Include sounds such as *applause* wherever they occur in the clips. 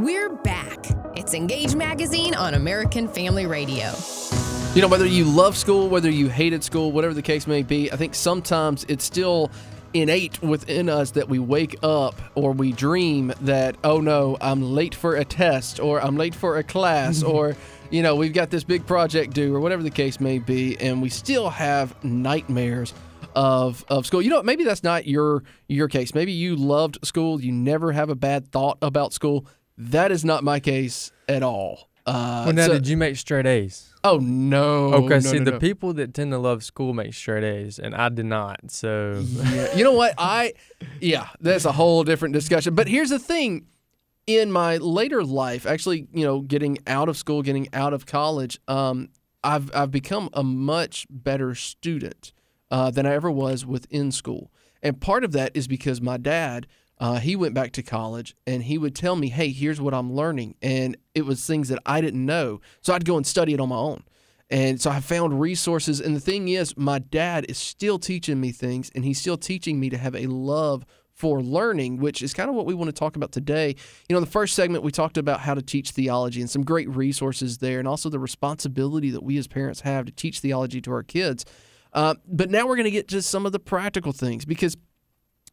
We're back. It's Engage Magazine on American Family Radio. You know, whether you love school, whether you hated school, whatever the case may be, I think sometimes it's still innate within us that we wake up or we dream that, oh no, I'm late for a test or I'm late for a class *laughs* or, you know, we've got this big project due or whatever the case may be, and we still have nightmares of of school. You know, maybe that's not your your case. Maybe you loved school, you never have a bad thought about school. That is not my case at all. Uh, Well, now, so- did you make straight A's? oh no! Okay, no, see, no, the no. people that tend to love school make straight A's, and I did not. So, Yeah. You know what? I yeah, that's a whole different discussion. But here's the thing. In my later life, actually, you know, getting out of school, getting out of college, um, I've I've become a much better student uh, than I ever was within school. And part of that is because my dad, uh, he went back to college and he would tell me, "Hey, here's what I'm learning," and it was things that I didn't know, so I'd go and study it on my own. And so I found resources. And the thing is, my dad is still teaching me things, and he's still teaching me to have a love for learning, which is kind of what we want to talk about today. You know, in the first segment, we talked about how to teach theology and some great resources there, and also the responsibility that we as parents have to teach theology to our kids. Uh, but now we're going to get to some of the practical things because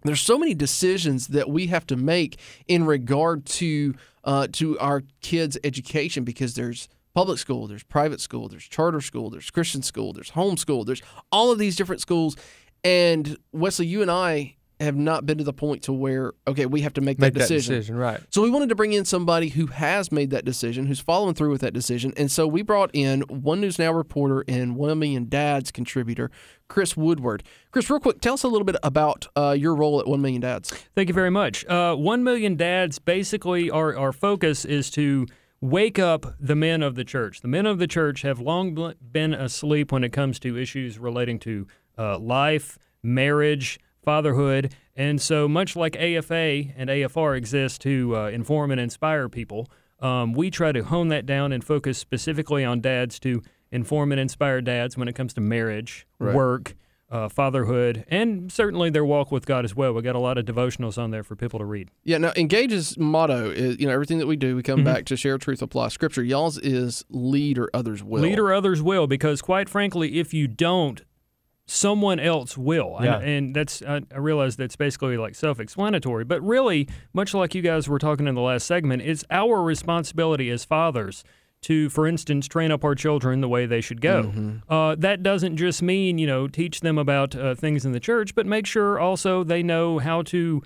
there's so many decisions that we have to make in regard to uh, to our kids' education because there's public school, there's private school, there's charter school, there's Christian school, there's homeschool, there's all of these different schools. And Wesley, you and I have not been to the point to where okay, we have to make, make that that decision. decision, right? So we wanted to bring in somebody who has made that decision, who's following through with that decision. And so we brought in One News Now reporter and One Million Dads contributor, Chris Woodward. Chris, real quick, tell us a little bit about uh, your role at One Million Dads. Thank you very much. Uh, One Million Dads, basically, our, our focus is to wake up the men of the church. The men of the church have long been asleep when it comes to issues relating to uh, life, marriage, fatherhood. And so, much like AFA and AFR exist to uh, inform and inspire people, um, we try to hone that down and focus specifically on dads to inform and inspire dads when it comes to marriage, Right. work, uh, fatherhood, and certainly their walk with God as well. We got a lot of devotionals on there for people to read. Yeah, now Engage's motto is, you know, everything that we do, we come back to share truth, apply scripture. Y'all's is lead or others will. Lead or others will, because quite frankly, if you don't, someone else will. And- And, that's I, I realize that's basically like self-explanatory, but really, much like you guys were talking in the last segment, it's our responsibility as fathers to, for instance, train up our children the way they should go. Mm-hmm. Uh, that doesn't just mean you know teach them about uh, things in the church, but make sure also they know how to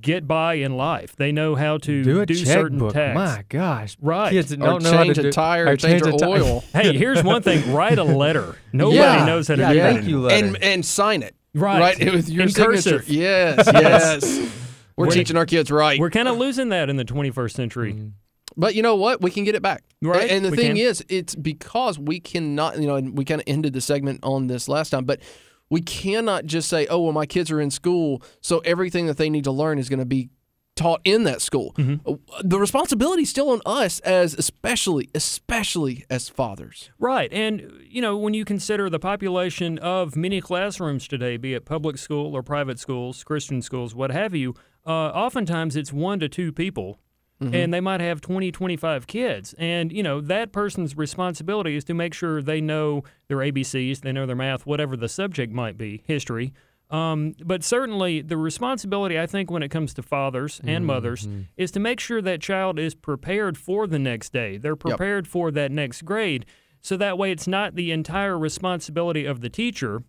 get by in life. They know how to Do a certain checkbook. tasks. My gosh, Right. Kids that don't know how to change a do- tire, or change a your oil. *laughs* Hey, here's one thing: write a letter. Nobody Yeah. knows how to Yeah, do that. thank you, letter. and and sign it. Right. Right. It with your In signature. cursive. *laughs* Yes, yes. We're We're- teaching our kids right. We're kind of losing that in the 21st century. Mm-hmm. But you know what? We can get it back. Right, And the we thing can. is, it's because we cannot, you know, and we kind of ended the segment on this last time, but we cannot just say, oh, well, my kids are in school, so everything that they need to learn is going to be taught in that school. Mm-hmm. Uh, The responsibility is still on us as especially, especially as fathers. Right. And, you know, when you consider the population of many classrooms today, be it public school or private schools, Christian schools, what have you, uh, oftentimes it's one to two people. And they might have 20, 25 kids. And, you know, that person's responsibility is to make sure they know their ABCs, they know their math, whatever the subject might be, history. Um, but certainly, the responsibility, I think, when it comes to fathers and mothers, is to make sure that child is prepared for the next day. They're prepared for that next grade. So that way, it's not the entire responsibility of the teacher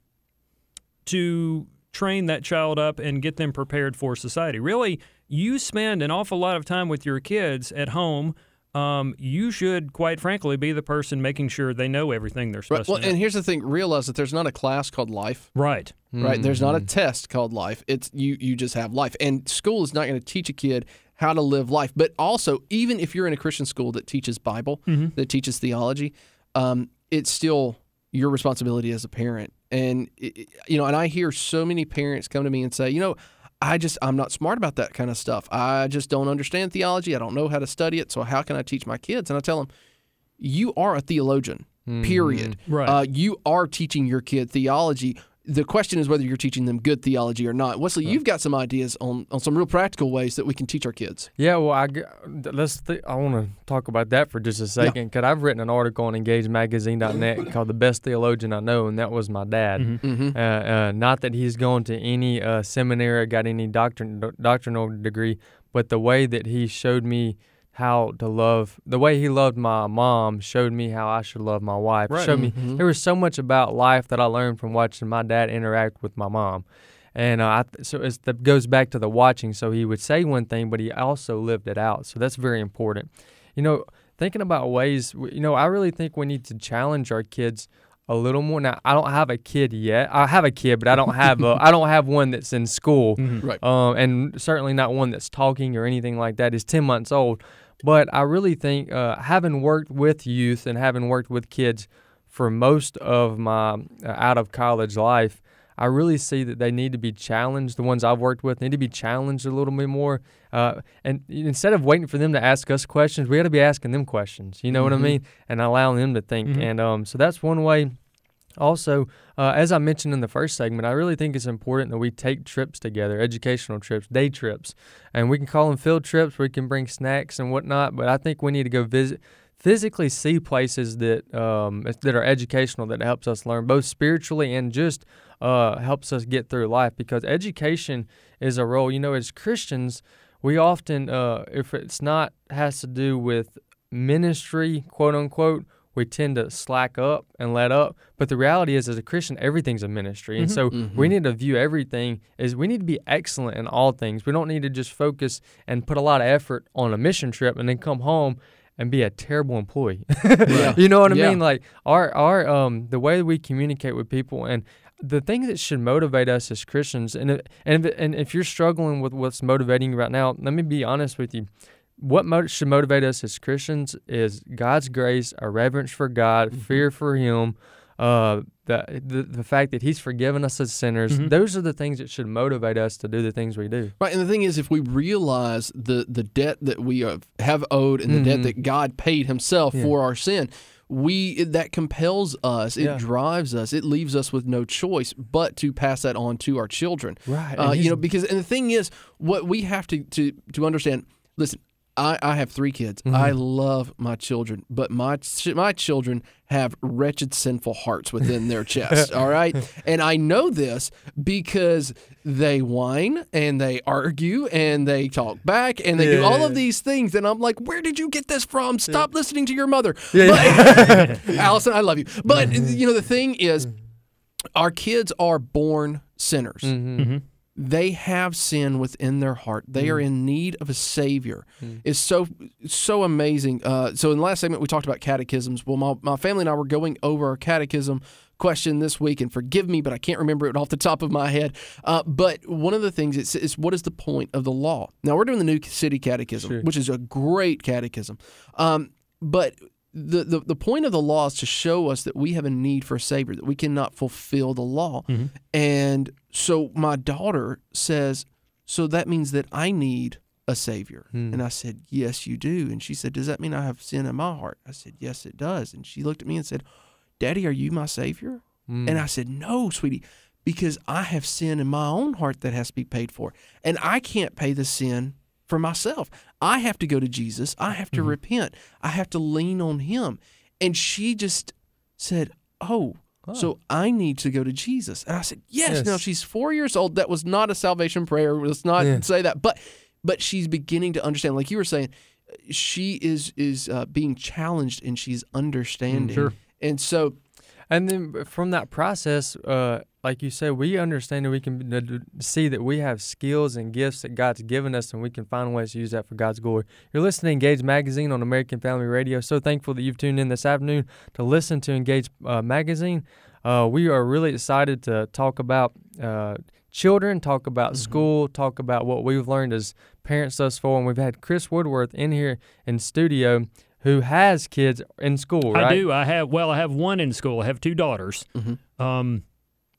to train that child up and get them prepared for society. Really, you spend an awful lot of time with your kids at home. Um, you should, quite frankly, be the person making sure they know everything they're Right. supposed Well, to know. and here's the thing: realize that there's not a class called life. right. right? There's not a Mm-hmm. test called life. It's you you just have life. And school is not going to teach a kid how to live life. But also, even if you're in a Christian school that teaches Bible, Mm-hmm. that teaches theology, um, it's still your responsibility as a parent. And it- it- you know, and I hear so many parents come to me and say, you know, I just I'm not smart about that kind of stuff. I just don't understand theology. I don't know how to study it. So how can I teach my kids? And I tell them, you are a theologian. Period. Right. Uh, you are teaching your kid theology. The question is whether you're teaching them good theology or not. Wesley, you've got some ideas on, on some real practical ways that we can teach our kids. Yeah, well, I g- let's. Th- I want to talk about that for just a second because I've written an article on EngageMagazine.net *laughs* called "The Best Theologian I Know," and that was my dad. Mm-hmm. Uh, uh, not that he's gone to any uh, seminary or got any doctrin- doctrinal degree, but the way that he showed me how to love, the way he loved my mom, showed me how I should love my wife. Right. Showed me Mhm. there was so much about life that I learned from watching my dad interact with my mom. And uh, I th- so it's, that goes back to the watching. So he would say one thing, but he also lived it out. So that's very important. You know, thinking about ways, you know, I really think we need to challenge our kids a little more. Now, I don't have a kid yet. I have a kid, but I don't have a, *laughs* I don't have one that's in school, Right. um, and certainly not one that's talking or anything like that. Is ten months old, but I really think uh, having worked with youth and having worked with kids for most of my uh, out of college life, I really see that they need to be challenged. The ones I've worked with need to be challenged a little bit more. Uh, and instead of waiting for them to ask us questions, we got to be asking them questions. You know what I Mhm. mean? And allowing them to think. Mhm. And um, so that's one way. Also, uh, as I mentioned in the first segment, I really think it's important that we take trips together, educational trips, day trips, and we can call them field trips. We can bring snacks and whatnot, but I think we need to go visit, physically see places that um, that are educational that helps us learn both spiritually and just uh, helps us get through life. Because education is a role. You know, as Christians, we often, uh, if it's not has to do with ministry, quote unquote, we tend to slack up and let up. But the reality is, as a Christian, everything's a ministry, and so Mhm. we need to view everything as we need to be excellent in all things. We don't need to just focus and put a lot of effort on a mission trip and then come home and be a terrible employee. *laughs* Yeah. you know what I Yeah. mean? Like our our um the way we communicate with people and the thing that should motivate us as Christians, and if, and if, and if you're struggling with what's motivating you right now, let me be honest with you. What should motivate us as Christians is God's grace, a reverence for God, Mm-hmm. fear for Him, uh, the, the the fact that He's forgiven us as sinners. Mm-hmm. Mhm. Those are the things that should motivate us to do the things we do. Right, and the thing is, if we realize the the debt that we have, have owed and the debt Mhm. that God paid Himself Yeah. for our sin, we that compels us. It Yeah. drives us. It leaves us with no choice but to pass that on to our children. Right. Uh, you know, because and the thing is, what we have to to to understand. Listen, I, I have three kids. Mm-hmm. I love my children, but my my children have wretched, sinful hearts within their chest. *laughs* all right, and I know this because they whine and they argue and they talk back and they do all of these things, and I'm like, where did you get this from? Stop listening to your mother. *laughs* Yeah. But, *laughs* Allison, I love you, but you know the thing is, our kids are born sinners Mhm. Mm-hmm. They have sin within their heart. They are in need of a savior. It's so so amazing. Uh, so in the last segment we talked about catechisms. Well, my, my family and I were going over a catechism question this week, and forgive me, but I can't remember it off the top of my head. Uh, but one of the things it's, is what is the point of the law? Now we're doing the New City Catechism, Sure. which is a great catechism. Um, but the, the the point of the law is to show us that we have a need for a savior, that we cannot fulfill the law. And so my daughter says, So that means that I need a savior. Hmm. And I said, Yes, you do. And she said, Does that mean I have sin in my heart? I said, Yes, it does. And she looked at me and said, Daddy, are you my savior? Mm. And I said, No, sweetie, because I have sin in my own heart that has to be paid for. And I can't pay the sin for myself. I have to go to Jesus. I have to repent. I have to lean on him. And she just said, Oh, so I need to go to Jesus. And I said, Yes. Yes. Now she's four years old. That was not a salvation prayer. Let's not Yeah. say that. But but she's beginning to understand. Like you were saying, she is is uh, being challenged and she's understanding. Sure. And so And then from that process, uh, like you said, we understand that we can uh, see that we have skills and gifts that God's given us, and we can find ways to use that for God's glory. You're listening to Engage Magazine on American Family Radio. So thankful that you've tuned in this afternoon to listen to Engage uh, Magazine. Uh, we are really excited to talk about uh, children, talk about school, talk about what we've learned as parents thus far. And we've had Chris Woodward in here in studio who has kids in school, right? I do. I have well, I have one in school. I have two daughters. Mhm. Um,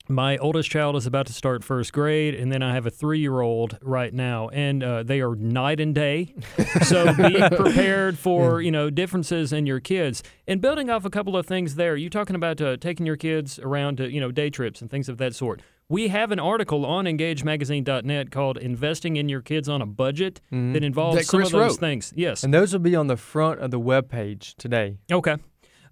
My oldest child is about to start first grade, and then I have a three year old right now, and uh, they are night and day. *laughs* So be prepared for you know differences in your kids. And building off a couple of things there, you talking about uh, taking your kids around to you know day trips and things of that sort. We have an article on EngageMagazine.net called "Investing in Your Kids on a Budget" that involves That some of those wrote. things. Yes. And those will be on the front of the web page today. Okay.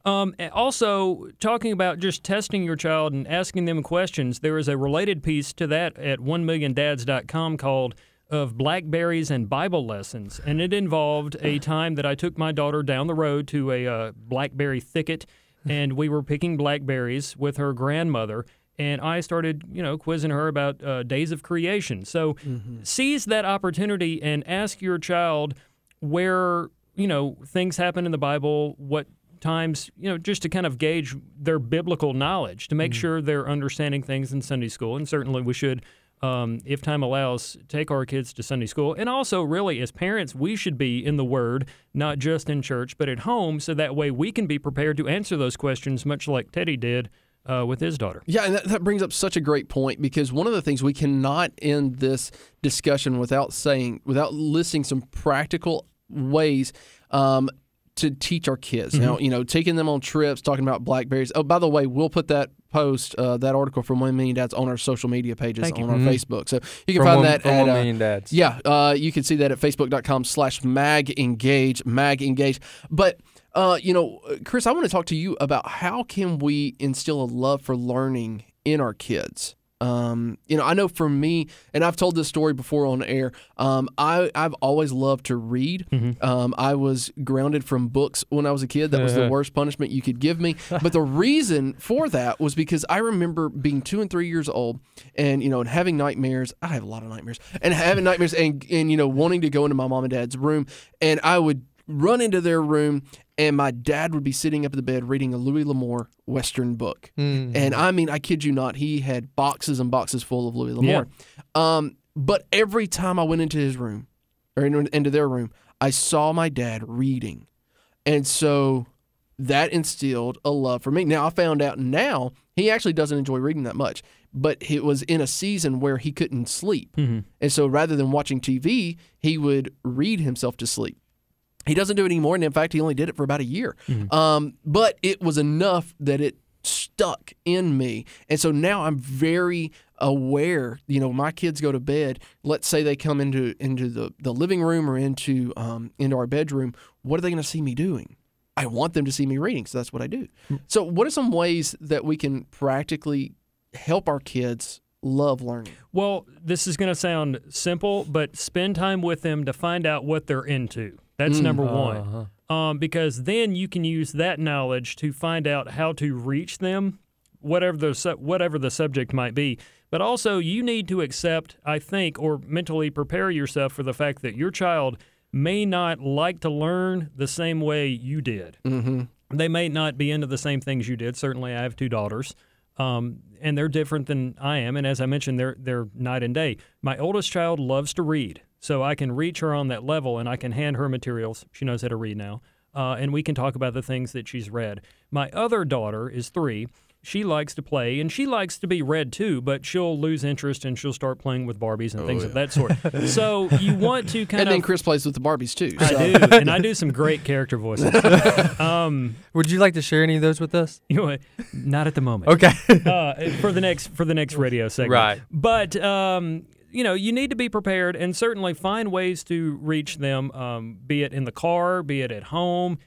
Um, also, talking about just testing your child and asking them questions, there is a related piece to that at 1milliondads.com called of blackberries and Bible lessons, and it involved a *sighs* time that I took my daughter down the road to a uh, blackberry thicket, *sighs* and we were picking blackberries with her grandmother. And I started, you know, quizzing her about uh, days of creation. So seize that opportunity and ask your child where, you know, things happen in the Bible, what times, you know, just to kind of gauge their biblical knowledge to make sure they're understanding things in Sunday school. And certainly we should, um, if time allows, take our kids to Sunday school. And also, really, as parents, we should be in the Word, not just in church, but at home, so that way we can be prepared to answer those questions, much like Teddy did uh, with his daughter. Yeah, and that, that brings up such a great point because one of the things we cannot end this discussion without saying, without listing some practical ways um, to teach our kids. Mm-hmm. Now, you know, taking them on trips, talking about blackberries. Oh, by the way, we'll put that post, uh, that article from One Million Dads on our social media pages Thank you. on our Facebook. So you can From find one, that at one uh, million dads. yeah, uh, you can see that at facebook.com slash mag engage, mag engage. But, uh, you know, uh, Chris, I want to talk to you about how can we instill a love for learning in our kids? Um, you know, I know for me, and I've told this story before on air. Um, I I've always loved to read. Um, I was grounded from books when I was a kid. That was the worst punishment you could give me. *laughs* But the reason for that was because I remember being two and three years old, and you know, and having nightmares. I have a lot of nightmares, and having nightmares, and and you know, wanting to go into my mom and dad's room, and I would run into their room and my dad would be sitting up in the bed reading a Louis L'Amour Western book. And I mean, I kid you not, he had boxes and boxes full of Louis L'Amour. Um, but every time I went into his room or into their room, I saw my dad reading. And so that instilled a love for me. Now, I found out now he actually doesn't enjoy reading that much, but it was in a season where he couldn't sleep. And so rather than watching TV, he would read himself to sleep. He doesn't do it anymore, and in fact, he only did it for about a year. Um, but it was enough that it stuck in me, and so now I'm very aware. You know, my kids go to bed. Let's say they come into into the, the living room or into um, into our bedroom. What are they going to see me doing? I want them to see me reading, so that's what I do. So, what are some ways that we can practically help our kids love learning? Well, this is going to sound simple, but spend time with them to find out what they're into. That's number one. Um, because then you can use that knowledge to find out how to reach them, whatever the su- whatever the subject might be. But also, you need to accept, I think, or mentally prepare yourself for the fact that your child may not like to learn the same way you did. Mm-hmm. They may not be into the same things you did. Certainly, I have two daughters. Um, and they're different than I am. And as I mentioned, they're they're night and day. My oldest child loves to read, so I can reach her on that level, and I can hand her materials. She knows how to read now, uh, and we can talk about the things that she's read. My other daughter is three. She likes to play, and she likes to be read too, but she'll lose interest and she'll start playing with Barbies and things of that sort. *laughs* so you want to kind And of. And then Chris plays with the Barbies too. I so- do, and I do some great character voices. *laughs* um, Would you like to share any of those with us? you know, not at the moment Okay. uh, for the next for the next radio segment. Right. But um, you know, you need to be prepared and certainly find ways to reach them, um, be it in the car, be it at home.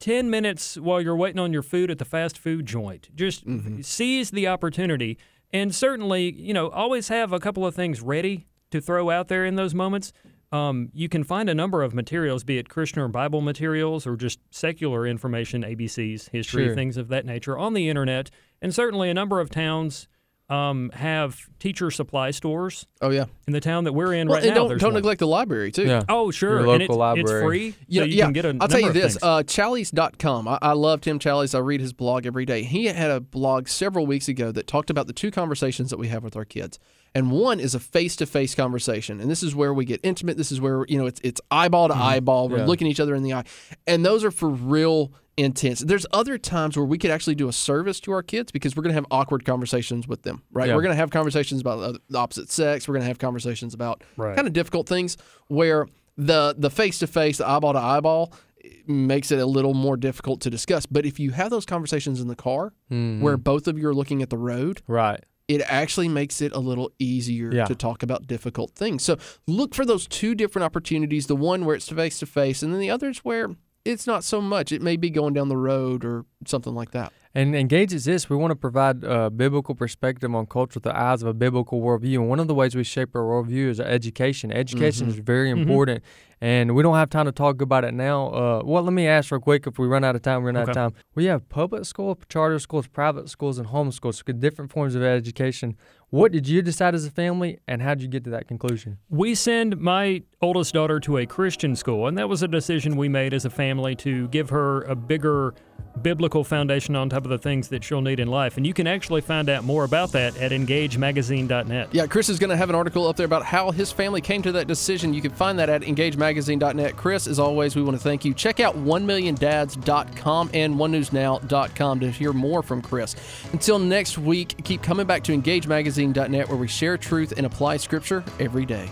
10 minutes while you're waiting on your food at the fast food joint. Just seize the opportunity. And certainly, you know, always have a couple of things ready to throw out there in those moments. Um, you can find a number of materials, be it Christian or Bible materials or just secular information, ABCs, history, Sure. things of that nature on the internet. And certainly, a number of towns um, have teacher supply stores. Oh yeah. In the town that we're in Well, right and now, don't don't neglect the library too. Yeah. Oh, sure. Your and it's, local it's library. free. Yeah, so you yeah. can get a I'll tell you this. things. Uh, Challies.com. I, I love Tim Challies. I read his blog every day. He had a blog several weeks ago that talked about the two conversations that we have with our kids. And one is a face-to-face conversation, and this is where we get intimate. This is where you know it's it's eyeball to eyeball. We're Yeah. looking each other in the eye, and those are for real intense. There's other times where we could actually do a service to our kids because we're going to have awkward conversations with them, right? Yeah. We're going to have conversations about the opposite sex. We're going to have conversations about Right. kind of difficult things where the the face to face, the eyeball to eyeball makes it a little more difficult to discuss. But if you have those conversations in the car Mhm. where both of you are looking at the road, right. it actually makes it a little easier Yeah. to talk about difficult things. So look for those two different opportunities the one where it's face to face, and then the others where it's not so much. It may be going down the road or something like that. And engage is this. We want to provide a biblical perspective on culture through the eyes of a biblical worldview. And one of the ways we shape our worldview is our education. Education Mhm. is very Mhm. important. And we don't have time to talk about it now. Uh, well, let me ask real quick. If we run out of time, we run out of time. We have public school, charter schools, private schools, and homeschools. So different forms of education. What did you decide as a family, and how did you get to that conclusion? We send my oldest daughter to a Christian school, and that was a decision we made as a family to give her a bigger biblical foundation on top of the things that she'll need in life. And you can actually find out more about that at engagemagazine.net. Yeah, Chris is going to have an article up there about how his family came to that decision. You can find that at engagemagazine.net. Chris, as always, we want to thank you. Check out 1milliondads.com and onenewsnow.com to hear more from Chris. Until next week, keep coming back to engagemagazine.net where we share truth and apply scripture every day.